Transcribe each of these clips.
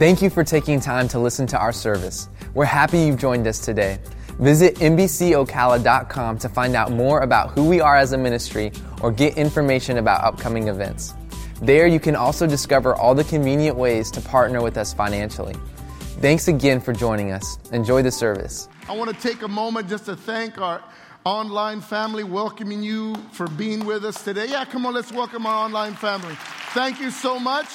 Thank you for taking time to listen to our service. We're happy you've joined us today. Visit NBCOcala.com to find out more about who we are as a ministry or get information about upcoming events. There, you can also discover all the convenient ways to partner with us financially. Thanks again for joining us. Enjoy the service. I want to take a moment just to thank our online family, welcoming you for being with us today. Yeah, come on, let's welcome our online family. Thank you so much.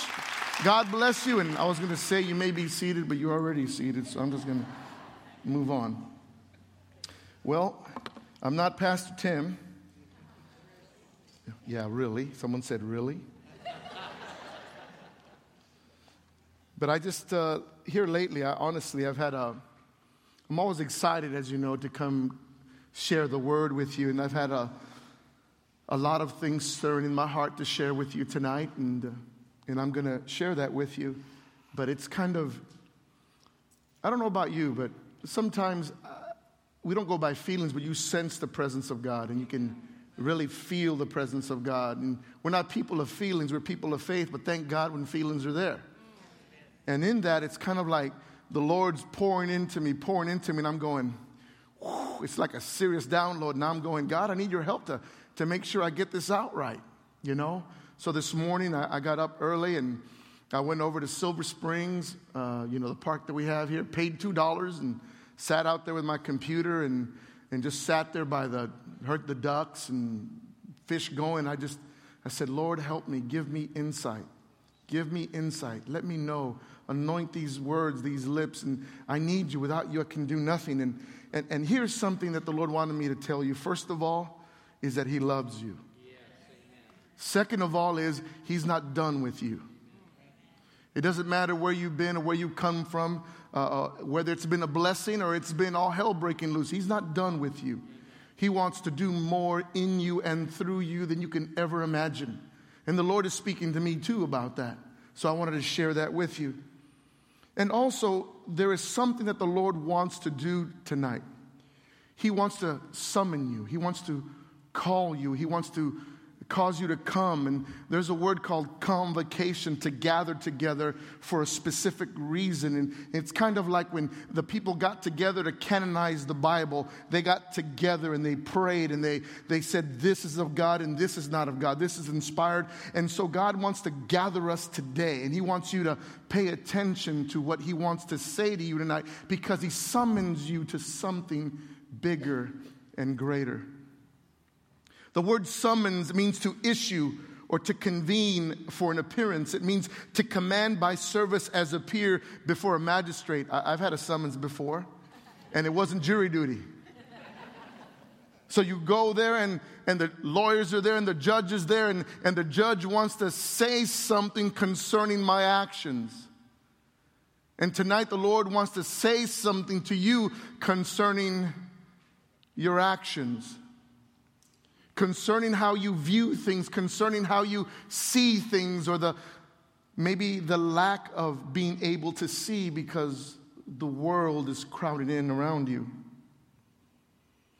God bless you. And I was going to say you may be seated, but you're already seated, so I'm just going to move on. Well, I'm not Pastor Tim. Yeah, really? Someone said, really? but I just, uh, here lately, I, honestly, I've had a, I'm always excited, as you know, to come share the word with you. And I've had a, a lot of things stirring in my heart to share with you tonight. And, uh, and I'm going to share that with you. But it's kind of, I don't know about you, but sometimes uh, we don't go by feelings, but you sense the presence of God and you can really feel the presence of God. And we're not people of feelings, we're people of faith, but thank God when feelings are there. And in that, it's kind of like the Lord's pouring into me, pouring into me, and I'm going, it's like a serious download. And I'm going, God, I need your help to, to make sure I get this out right, you know? So this morning I, I got up early and I went over to Silver Springs, uh, you know, the park that we have here, paid $2 and sat out there with my computer and, and just sat there by the, heard the ducks and fish going. I just, I said, Lord, help me, give me insight. Give me insight. Let me know. Anoint these words, these lips, and I need you. Without you, I can do nothing. And, and, and here's something that the Lord wanted me to tell you. First of all, is that He loves you. Second of all, is He's not done with you. It doesn't matter where you've been or where you come from, uh, uh, whether it's been a blessing or it's been all hell breaking loose. He's not done with you. He wants to do more in you and through you than you can ever imagine. And the Lord is speaking to me too about that. So I wanted to share that with you. And also, there is something that the Lord wants to do tonight. He wants to summon you, He wants to call you, He wants to cause you to come. And there's a word called convocation to gather together for a specific reason. And it's kind of like when the people got together to canonize the Bible, they got together and they prayed and they, they said, This is of God and this is not of God. This is inspired. And so God wants to gather us today. And He wants you to pay attention to what He wants to say to you tonight because He summons you to something bigger and greater. The word summons means to issue or to convene for an appearance. It means to command by service as a peer before a magistrate. I- have had a summons before, and it wasn't jury duty. So you go there, and, and the lawyers are there, and the judge is there, and, and the judge wants to say something concerning my actions. And tonight, the Lord wants to say something to you concerning your actions concerning how you view things, concerning how you see things, or the maybe the lack of being able to see because the world is crowded in around you.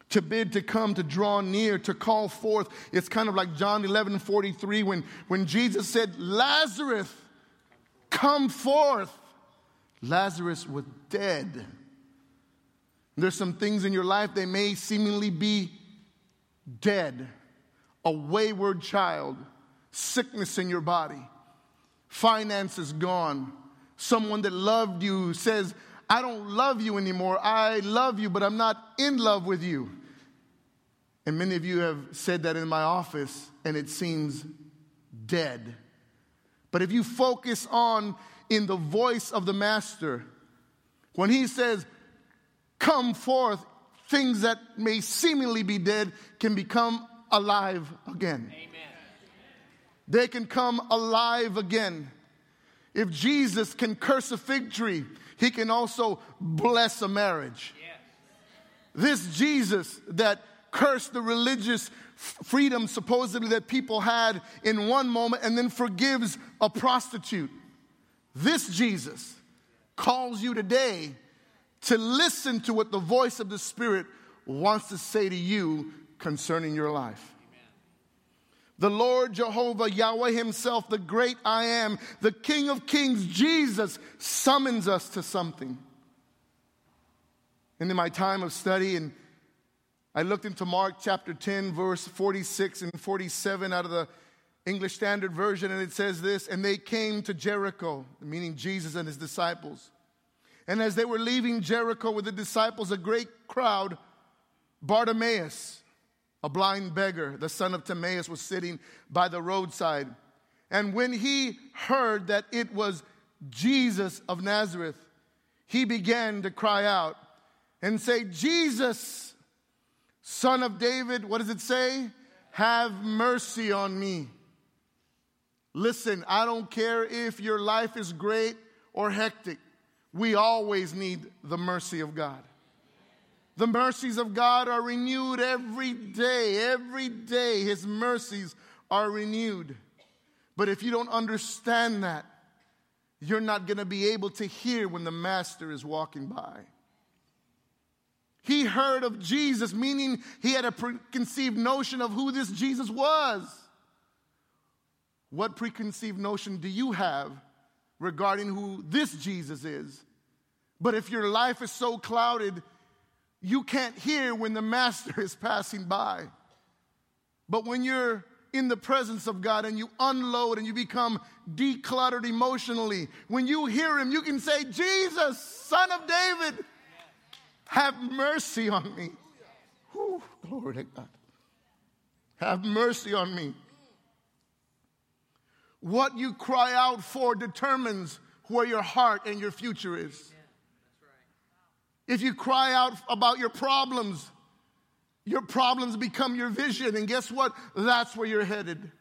To bid, to come, to draw near, to call forth. It's kind of like John 11 43 when, when Jesus said, Lazarus, come forth. Lazarus was dead. There's some things in your life, they may seemingly be dead, a wayward child, sickness in your body, finances gone, someone that loved you says, I don't love you anymore. I love you, but I'm not in love with you. And many of you have said that in my office, and it seems dead. But if you focus on in the voice of the Master, when he says, Come forth, things that may seemingly be dead can become alive again. Amen. They can come alive again. If Jesus can curse a fig tree, he can also bless a marriage. Yes. This Jesus that cursed the religious freedom supposedly that people had in one moment and then forgives a prostitute. This Jesus calls you today to listen to what the voice of the Spirit wants to say to you concerning your life. The Lord Jehovah, Yahweh Himself, the great I am, the King of Kings, Jesus, summons us to something. And in my time of study, and I looked into Mark chapter 10, verse 46 and 47 out of the English Standard Version, and it says this And they came to Jericho, meaning Jesus and his disciples. And as they were leaving Jericho with the disciples, a great crowd, Bartimaeus, a blind beggar, the son of Timaeus, was sitting by the roadside. And when he heard that it was Jesus of Nazareth, he began to cry out and say, Jesus, son of David, what does it say? Have mercy on me. Listen, I don't care if your life is great or hectic, we always need the mercy of God. The mercies of God are renewed every day. Every day, His mercies are renewed. But if you don't understand that, you're not going to be able to hear when the Master is walking by. He heard of Jesus, meaning he had a preconceived notion of who this Jesus was. What preconceived notion do you have regarding who this Jesus is? But if your life is so clouded, you can't hear when the master is passing by. But when you're in the presence of God and you unload and you become decluttered emotionally, when you hear him, you can say, Jesus, son of David, have mercy on me. Whew, glory to God. Have mercy on me. What you cry out for determines where your heart and your future is. If you cry out about your problems, your problems become your vision. And guess what? That's where you're headed.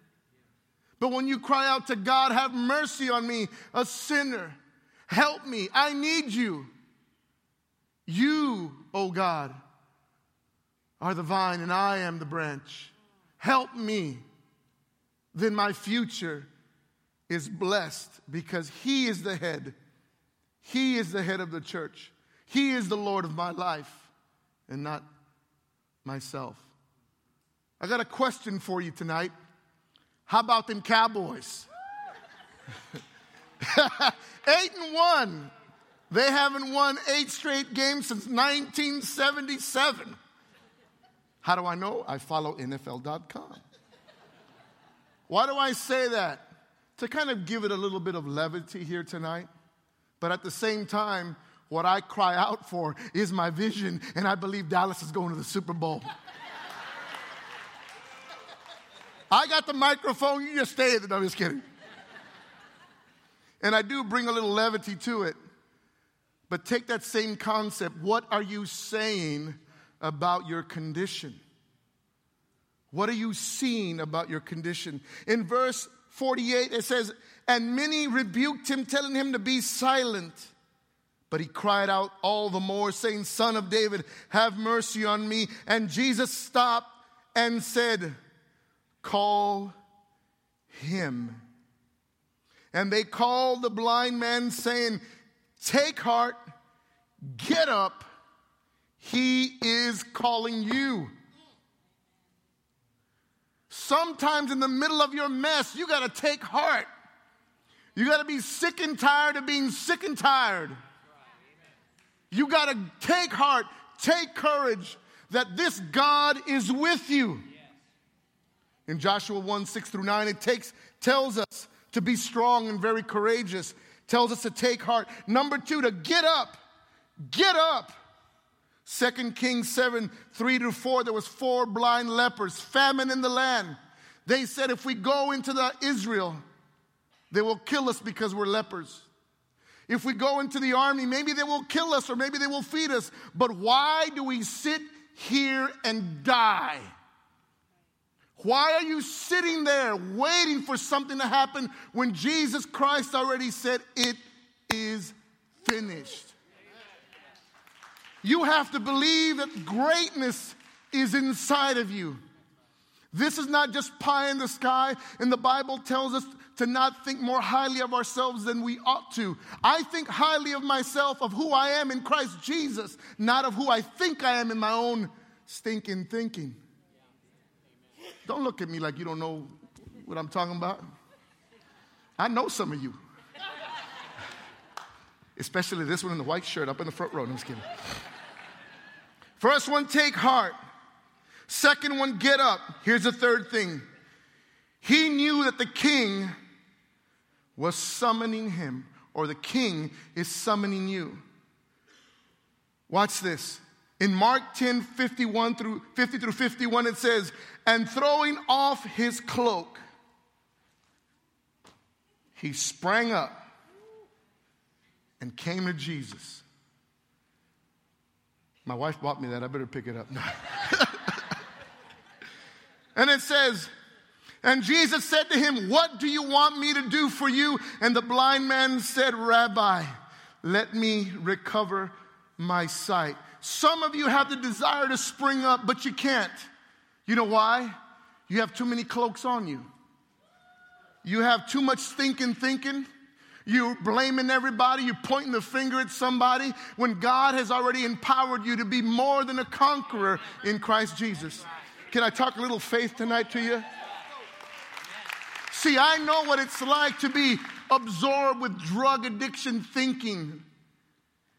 But when you cry out to God, have mercy on me, a sinner, help me, I need you. You, O oh God, are the vine and I am the branch. Mm. Help me. Then my future is blessed because He is the head. He is the head of the church. He is the Lord of my life and not myself. I got a question for you tonight. How about them Cowboys? eight and one. They haven't won eight straight games since 1977. How do I know? I follow NFL.com. Why do I say that? To kind of give it a little bit of levity here tonight, but at the same time, what I cry out for is my vision, and I believe Dallas is going to the Super Bowl. I got the microphone, you just stay there. No, I'm just kidding. And I do bring a little levity to it. But take that same concept. What are you saying about your condition? What are you seeing about your condition? In verse 48, it says, And many rebuked him, telling him to be silent. But he cried out all the more, saying, Son of David, have mercy on me. And Jesus stopped and said, Call him. And they called the blind man, saying, Take heart, get up. He is calling you. Sometimes in the middle of your mess, you got to take heart. You got to be sick and tired of being sick and tired. You got to take heart, take courage that this God is with you. In Joshua 1 6 through 9, it takes, tells us to be strong and very courageous, tells us to take heart. Number two, to get up. Get up. Second Kings 7 3 to 4, there was four blind lepers, famine in the land. They said, if we go into the Israel, they will kill us because we're lepers. If we go into the army, maybe they will kill us or maybe they will feed us. But why do we sit here and die? Why are you sitting there waiting for something to happen when Jesus Christ already said, It is finished? You have to believe that greatness is inside of you. This is not just pie in the sky, and the Bible tells us to not think more highly of ourselves than we ought to. I think highly of myself, of who I am in Christ Jesus, not of who I think I am in my own stinking thinking. Don't look at me like you don't know what I'm talking about? I know some of you. Especially this one in the white shirt up in the front row. I'm just kidding. First one, take heart. Second one, get up. Here's the third thing. He knew that the king was summoning him, or the king is summoning you. Watch this. In Mark 10 51 through 50 through 51, it says, And throwing off his cloak, he sprang up and came to Jesus. My wife bought me that. I better pick it up. and it says, and Jesus said to him, What do you want me to do for you? And the blind man said, Rabbi, let me recover my sight. Some of you have the desire to spring up, but you can't. You know why? You have too many cloaks on you. You have too much thinking, thinking. You're blaming everybody. You're pointing the finger at somebody when God has already empowered you to be more than a conqueror in Christ Jesus. Can I talk a little faith tonight to you? See, I know what it's like to be absorbed with drug addiction thinking,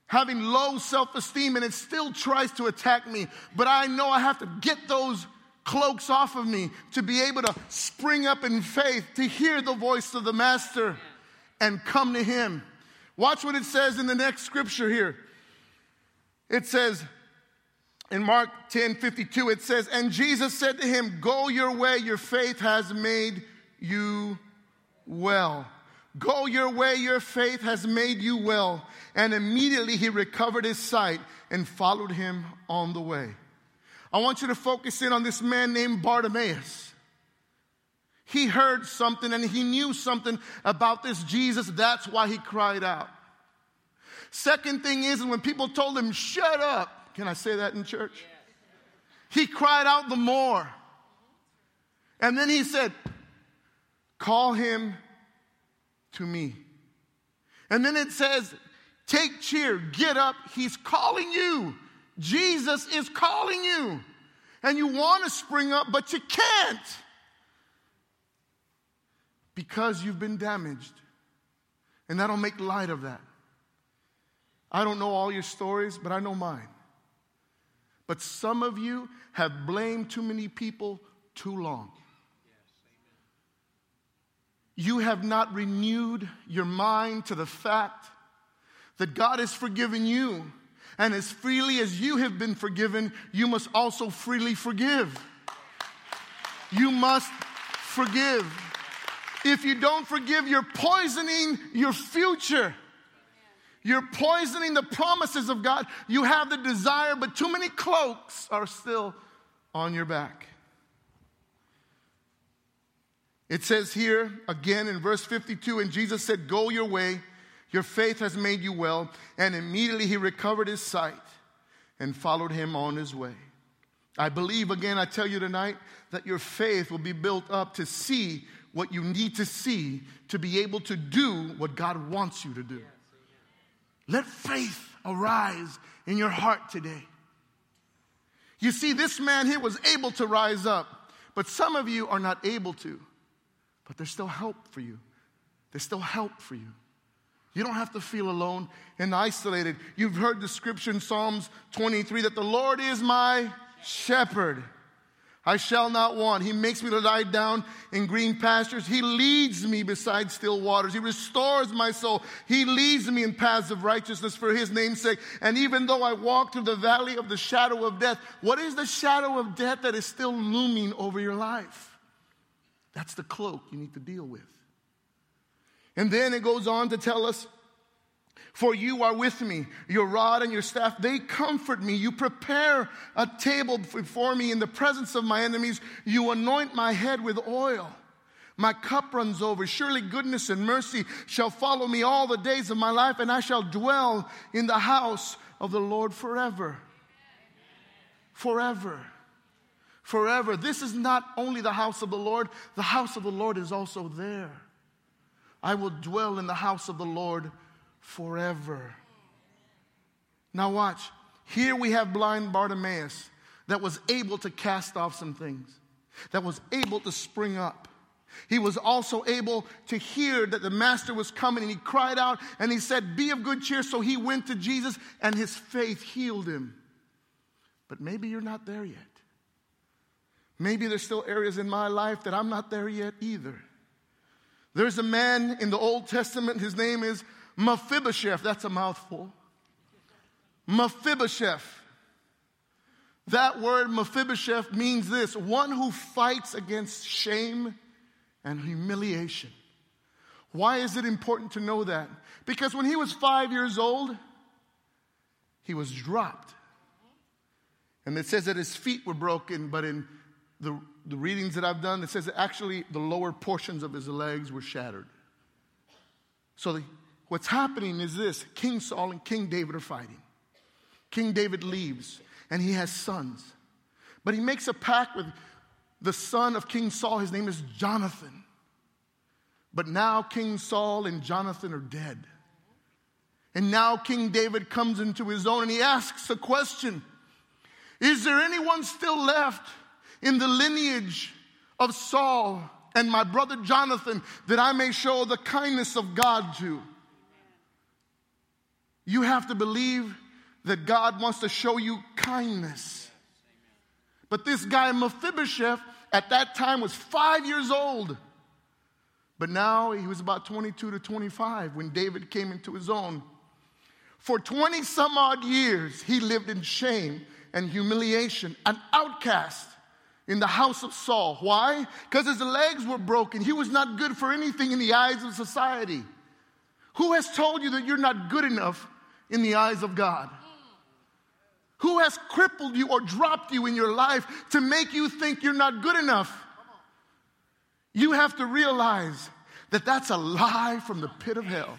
having low self esteem, and it still tries to attack me. But I know I have to get those cloaks off of me to be able to spring up in faith, to hear the voice of the Master and come to Him. Watch what it says in the next scripture here. It says, in Mark 10 52, it says, And Jesus said to him, Go your way, your faith has made you well. Go your way, your faith has made you well. And immediately he recovered his sight and followed him on the way. I want you to focus in on this man named Bartimaeus. He heard something and he knew something about this Jesus. That's why he cried out. Second thing is, when people told him, shut up, can I say that in church? He cried out the more. And then he said, Call him to me. And then it says, Take cheer, get up. He's calling you. Jesus is calling you. And you want to spring up, but you can't because you've been damaged. And don't make light of that. I don't know all your stories, but I know mine. But some of you have blamed too many people too long. You have not renewed your mind to the fact that God has forgiven you. And as freely as you have been forgiven, you must also freely forgive. You must forgive. If you don't forgive, you're poisoning your future. You're poisoning the promises of God. You have the desire, but too many cloaks are still on your back. It says here again in verse 52 and Jesus said, Go your way, your faith has made you well. And immediately he recovered his sight and followed him on his way. I believe, again, I tell you tonight, that your faith will be built up to see what you need to see to be able to do what God wants you to do. Let faith arise in your heart today. You see, this man here was able to rise up, but some of you are not able to. But there's still help for you. There's still help for you. You don't have to feel alone and isolated. You've heard the scripture in Psalms 23 that the Lord is my shepherd. I shall not want. He makes me to lie down in green pastures. He leads me beside still waters. He restores my soul. He leads me in paths of righteousness for his name's sake. And even though I walk through the valley of the shadow of death, what is the shadow of death that is still looming over your life? That's the cloak you need to deal with. And then it goes on to tell us, For you are with me, your rod and your staff, they comfort me. You prepare a table before me in the presence of my enemies. You anoint my head with oil. My cup runs over. Surely goodness and mercy shall follow me all the days of my life, and I shall dwell in the house of the Lord forever. Forever forever. This is not only the house of the Lord, the house of the Lord is also there. I will dwell in the house of the Lord forever. Now, watch. Here we have blind Bartimaeus that was able to cast off some things, that was able to spring up. He was also able to hear that the master was coming and he cried out and he said, Be of good cheer. So he went to Jesus and his faith healed him. But maybe you're not there yet. Maybe there's still areas in my life that I'm not there yet either. There's a man in the Old Testament, his name is Mephibosheth. That's a mouthful. Mephibosheth. That word Mephibosheth means this one who fights against shame and humiliation. Why is it important to know that? Because when he was five years old, he was dropped. And it says that his feet were broken, but in the, the readings that I've done, it says that actually the lower portions of his legs were shattered. So the, what's happening is this King Saul and King David are fighting. King David leaves, and he has sons. But he makes a pact with the son of King Saul. His name is Jonathan. But now King Saul and Jonathan are dead. And now King David comes into his own and he asks a question Is there anyone still left in the lineage of Saul and my brother Jonathan that I may show the kindness of God to? You have to believe that God wants to show you kindness. But this guy, Mephibosheth, at that time was five years old. But now he was about 22 to 25 when David came into his own. For 20 some odd years, he lived in shame and humiliation, an outcast in the house of Saul. Why? Because his legs were broken. He was not good for anything in the eyes of society. Who has told you that you're not good enough in the eyes of God? Who has crippled you or dropped you in your life to make you think you're not good enough? You have to realize that that's a lie from the pit of hell.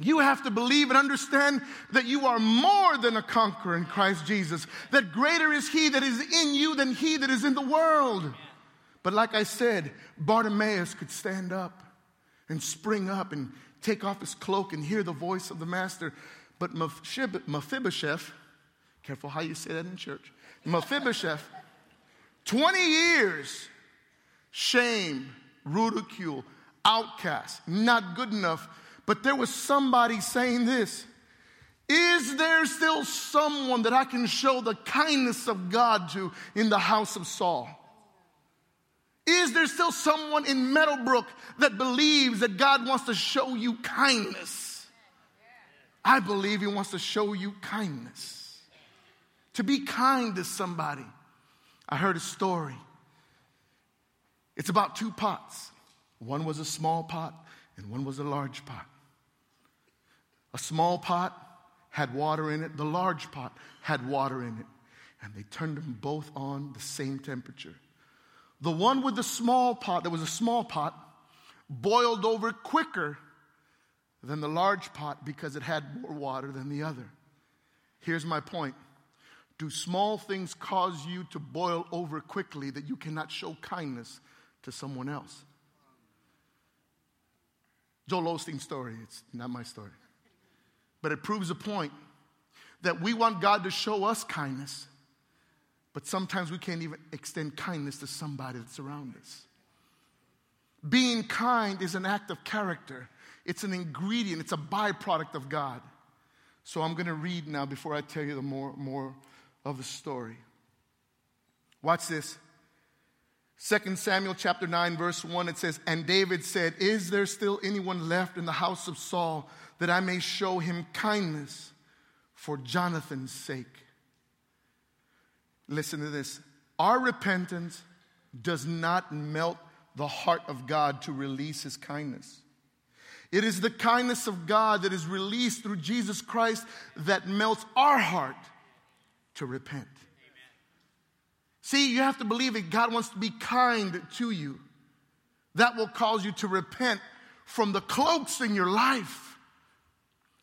You have to believe and understand that you are more than a conqueror in Christ Jesus, that greater is He that is in you than He that is in the world. But like I said, Bartimaeus could stand up and spring up and take off his cloak and hear the voice of the Master. But Mephibosheth, careful how you say that in church, Mephibosheth, 20 years, shame, ridicule, outcast, not good enough. But there was somebody saying this Is there still someone that I can show the kindness of God to in the house of Saul? Is there still someone in Meadowbrook that believes that God wants to show you kindness? I believe He wants to show you kindness. To be kind to somebody. I heard a story. It's about two pots. One was a small pot and one was a large pot. A small pot had water in it, the large pot had water in it, and they turned them both on the same temperature. The one with the small pot, there was a small pot, boiled over quicker than the large pot because it had more water than the other. Here's my point Do small things cause you to boil over quickly that you cannot show kindness to someone else? Joel Osteen's story, it's not my story. But it proves a point that we want God to show us kindness, but sometimes we can't even extend kindness to somebody that's around us. Being kind is an act of character, it's an ingredient, it's a byproduct of God. So I'm going to read now before I tell you the more, more of the story. Watch this. 2 Samuel chapter 9, verse 1, it says, And David said, Is there still anyone left in the house of Saul that I may show him kindness for Jonathan's sake? Listen to this. Our repentance does not melt the heart of God to release his kindness. It is the kindness of God that is released through Jesus Christ that melts our heart to repent. See, you have to believe that God wants to be kind to you. That will cause you to repent from the cloaks in your life.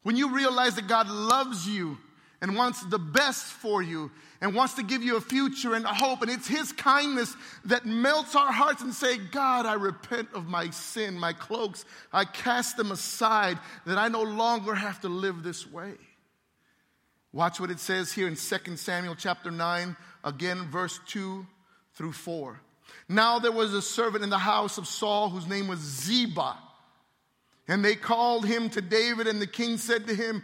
When you realize that God loves you and wants the best for you and wants to give you a future and a hope, and it's His kindness that melts our hearts and say, God, I repent of my sin, my cloaks, I cast them aside, that I no longer have to live this way. Watch what it says here in 2 Samuel chapter 9, again, verse 2 through 4. Now there was a servant in the house of Saul whose name was Ziba. And they called him to David, and the king said to him,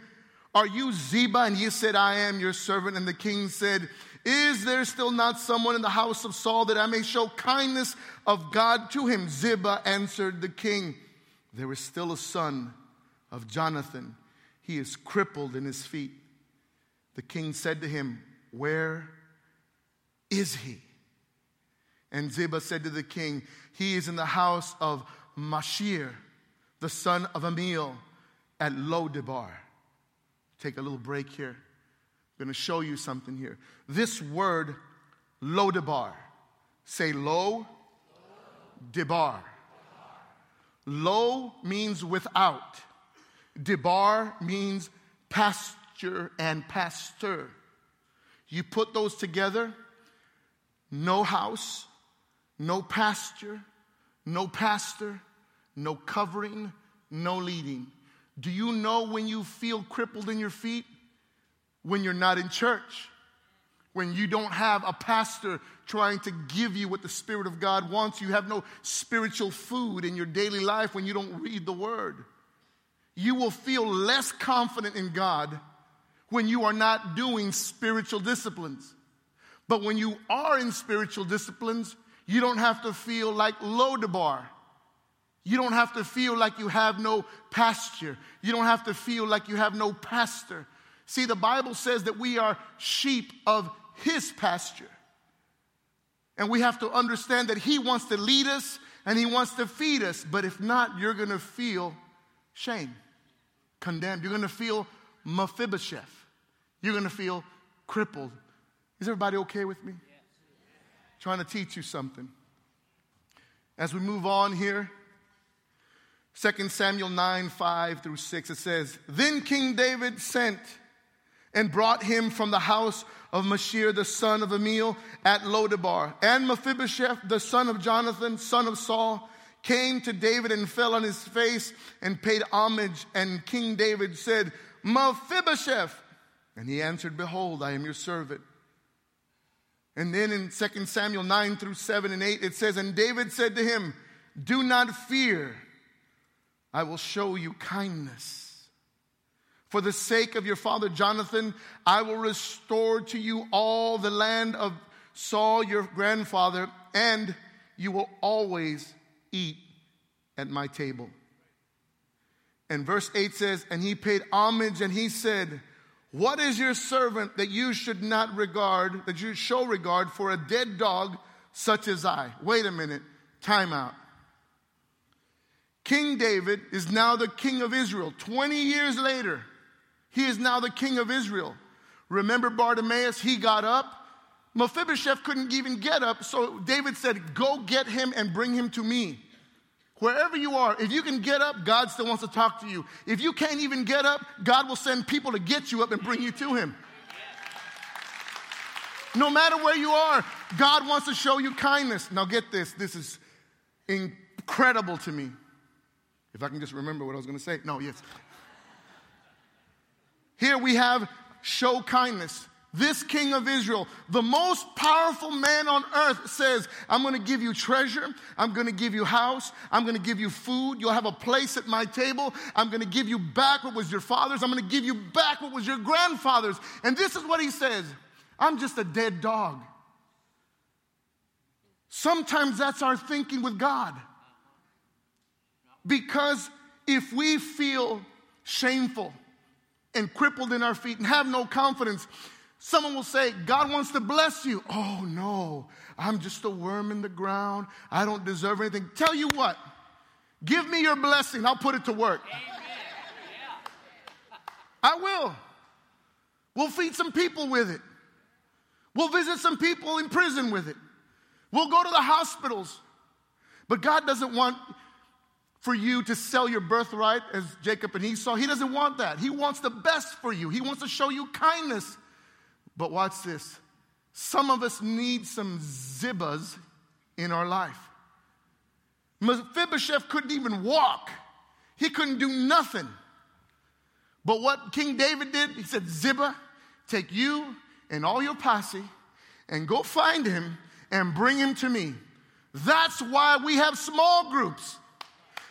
Are you Ziba? And he said, I am your servant. And the king said, Is there still not someone in the house of Saul that I may show kindness of God to him? Ziba answered the king, There is still a son of Jonathan. He is crippled in his feet. The king said to him, Where is he? And Ziba said to the king, He is in the house of Machir, the son of Ammiel, at Lodebar. Take a little break here. I'm going to show you something here. This word, Lodebar, say lo, debar. Lo means without. Debar means pasture and pastor. You put those together, no house, no pasture, no pastor, no covering, no leading. Do you know when you feel crippled in your feet? When you're not in church. When you don't have a pastor trying to give you what the Spirit of God wants. You have no spiritual food in your daily life when you don't read the Word. You will feel less confident in God when you are not doing spiritual disciplines. But when you are in spiritual disciplines, you don't have to feel like Lodebar. You don't have to feel like you have no pasture. You don't have to feel like you have no pastor. See, the Bible says that we are sheep of His pasture. And we have to understand that He wants to lead us and He wants to feed us. But if not, you're going to feel shame, condemned. You're going to feel Mephibosheth. You're going to feel crippled. Is everybody okay with me? trying to teach you something. As we move on here, 2 Samuel 9 5 through 6, it says, Then King David sent and brought him from the house of Machir, the son of Ammiel, at Lodebar. And Mephibosheth, the son of Jonathan, son of Saul, came to David and fell on his face and paid homage. And King David said, Mephibosheth. And he answered, Behold, I am your servant. And then in 2 Samuel 9 through 7 and 8, it says, And David said to him, Do not fear, I will show you kindness. For the sake of your father Jonathan, I will restore to you all the land of Saul your grandfather, and you will always eat at my table. And verse 8 says, And he paid homage and he said, what is your servant that you should not regard, that you show regard for a dead dog such as I? Wait a minute, time out. King David is now the king of Israel. 20 years later, he is now the king of Israel. Remember Bartimaeus? He got up. Mephibosheth couldn't even get up, so David said, Go get him and bring him to me. Wherever you are, if you can get up, God still wants to talk to you. If you can't even get up, God will send people to get you up and bring you to Him. No matter where you are, God wants to show you kindness. Now, get this this is incredible to me. If I can just remember what I was going to say. No, yes. Here we have show kindness. This king of Israel, the most powerful man on earth, says, I'm going to give you treasure. I'm going to give you house. I'm going to give you food. You'll have a place at my table. I'm going to give you back what was your father's. I'm going to give you back what was your grandfather's. And this is what he says I'm just a dead dog. Sometimes that's our thinking with God. Because if we feel shameful and crippled in our feet and have no confidence, Someone will say, God wants to bless you. Oh, no, I'm just a worm in the ground. I don't deserve anything. Tell you what, give me your blessing. I'll put it to work. I will. We'll feed some people with it. We'll visit some people in prison with it. We'll go to the hospitals. But God doesn't want for you to sell your birthright as Jacob and Esau. He doesn't want that. He wants the best for you. He wants to show you kindness. But watch this. Some of us need some zibas in our life. Mephibosheth couldn't even walk. He couldn't do nothing. But what King David did, he said, Ziba, take you and all your posse and go find him and bring him to me. That's why we have small groups.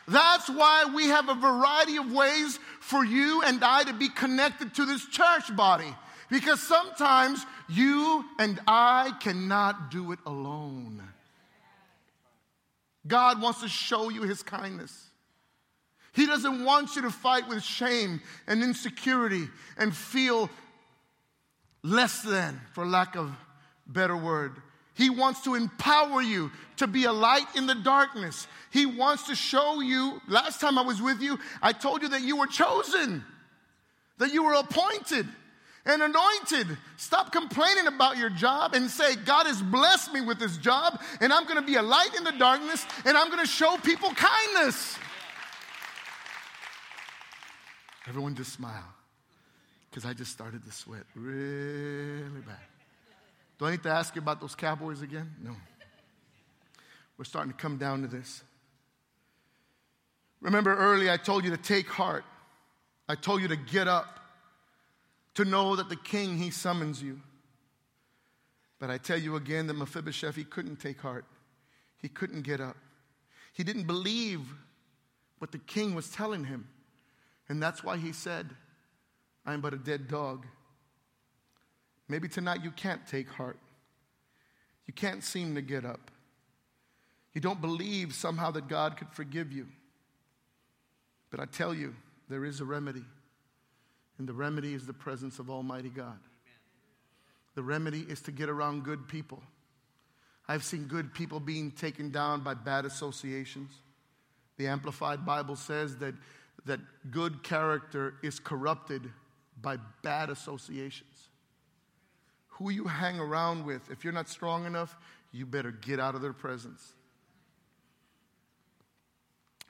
That's why we have a variety of ways for you and I to be connected to this church body. Because sometimes you and I cannot do it alone. God wants to show you his kindness. He doesn't want you to fight with shame and insecurity and feel less than, for lack of better word. He wants to empower you to be a light in the darkness. He wants to show you. Last time I was with you, I told you that you were chosen, that you were appointed and anointed. Stop complaining about your job and say, God has blessed me with this job, and I'm going to be a light in the darkness, and I'm going to show people kindness. Everyone just smile because I just started to sweat really bad. Do I need to ask you about those cowboys again? No. We're starting to come down to this. Remember early, I told you to take heart. I told you to get up, to know that the king, he summons you. But I tell you again that Mephibosheth, he couldn't take heart. He couldn't get up. He didn't believe what the king was telling him. And that's why he said, I am but a dead dog. Maybe tonight you can't take heart. You can't seem to get up. You don't believe somehow that God could forgive you. But I tell you, there is a remedy. And the remedy is the presence of Almighty God. The remedy is to get around good people. I've seen good people being taken down by bad associations. The Amplified Bible says that, that good character is corrupted by bad associations. Who you hang around with, if you're not strong enough, you better get out of their presence.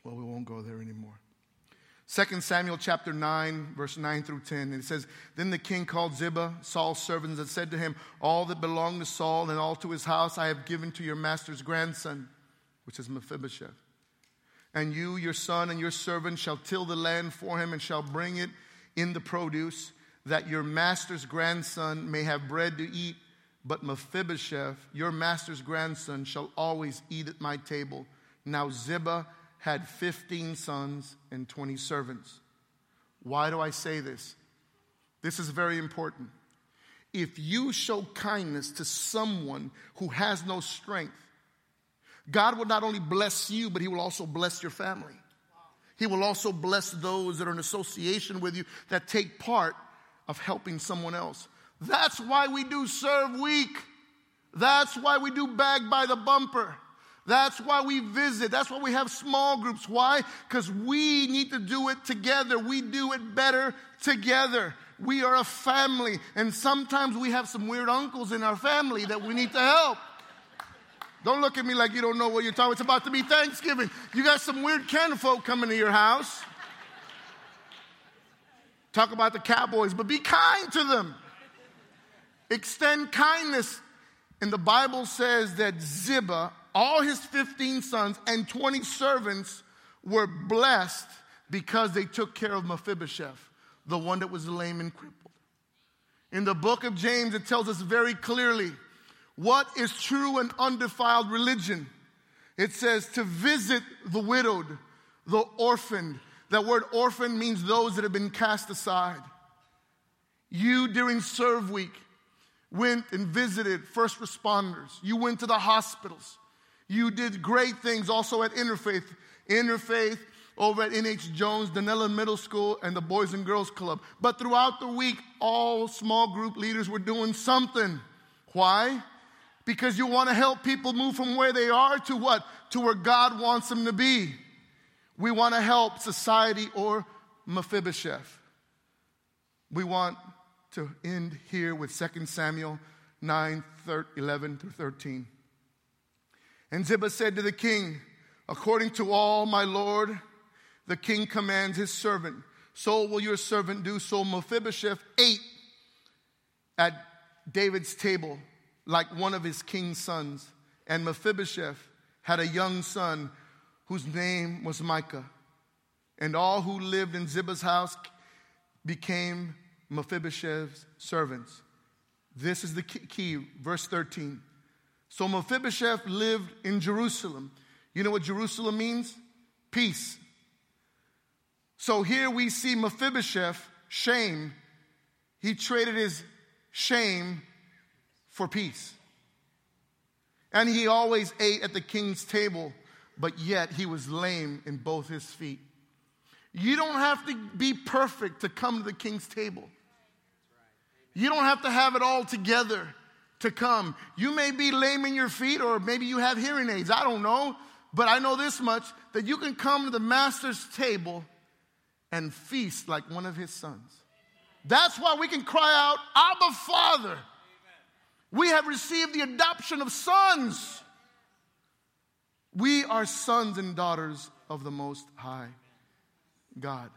Well, we won't go there anymore. 2 Samuel chapter 9, verse 9 through 10. And it says, Then the king called Ziba, Saul's servants, and said to him, All that belonged to Saul and all to his house I have given to your master's grandson, which is Mephibosheth. And you, your son, and your servant shall till the land for him and shall bring it in the produce, that your master's grandson may have bread to eat. But Mephibosheth, your master's grandson, shall always eat at my table. Now Ziba had 15 sons and 20 servants. Why do I say this? This is very important. If you show kindness to someone who has no strength, God will not only bless you, but He will also bless your family. He will also bless those that are in association with you that take part of helping someone else. That's why we do Serve Week. That's why we do Bag by the Bumper. That's why we visit. That's why we have small groups. Why? Because we need to do it together. We do it better together. We are a family. And sometimes we have some weird uncles in our family that we need to help. Don't look at me like you don't know what you're talking. It's about to be Thanksgiving. You got some weird folk coming to your house. Talk about the cowboys, but be kind to them. Extend kindness. And the Bible says that Ziba, all his 15 sons, and 20 servants were blessed because they took care of Mephibosheth, the one that was lame and crippled. In the book of James, it tells us very clearly what is true and undefiled religion? It says to visit the widowed, the orphaned. That word orphan means those that have been cast aside. You, during Serve Week, went and visited first responders. You went to the hospitals. You did great things also at Interfaith. Interfaith over at NH Jones, Dunnellon Middle School, and the Boys and Girls Club. But throughout the week, all small group leaders were doing something. Why? because you want to help people move from where they are to what? To where God wants them to be. We want to help society or Mephibosheth. We want to end here with 2 Samuel 9 11 through 13. And Ziba said to the king, According to all my Lord, the king commands his servant, so will your servant do. So Mephibosheth ate at David's table like one of his king's sons. And Mephibosheth had a young son whose name was Micah. And all who lived in Ziba's house became Mephibosheth's servants. This is the key, verse 13. So Mephibosheth lived in Jerusalem. You know what Jerusalem means? Peace. So here we see Mephibosheth, shame. He traded his shame for peace. And he always ate at the king's table, but yet he was lame in both his feet. You don't have to be perfect to come to the king's table. You don't have to have it all together to come. You may be lame in your feet, or maybe you have hearing aids. I don't know. But I know this much that you can come to the master's table and feast like one of his sons. That's why we can cry out, Abba, Father. We have received the adoption of sons. We are sons and daughters of the Most High God.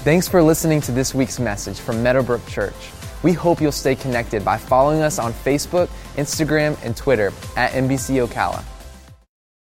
Thanks for listening to this week's message from Meadowbrook Church. We hope you'll stay connected by following us on Facebook, Instagram, and Twitter at MBC Ocala.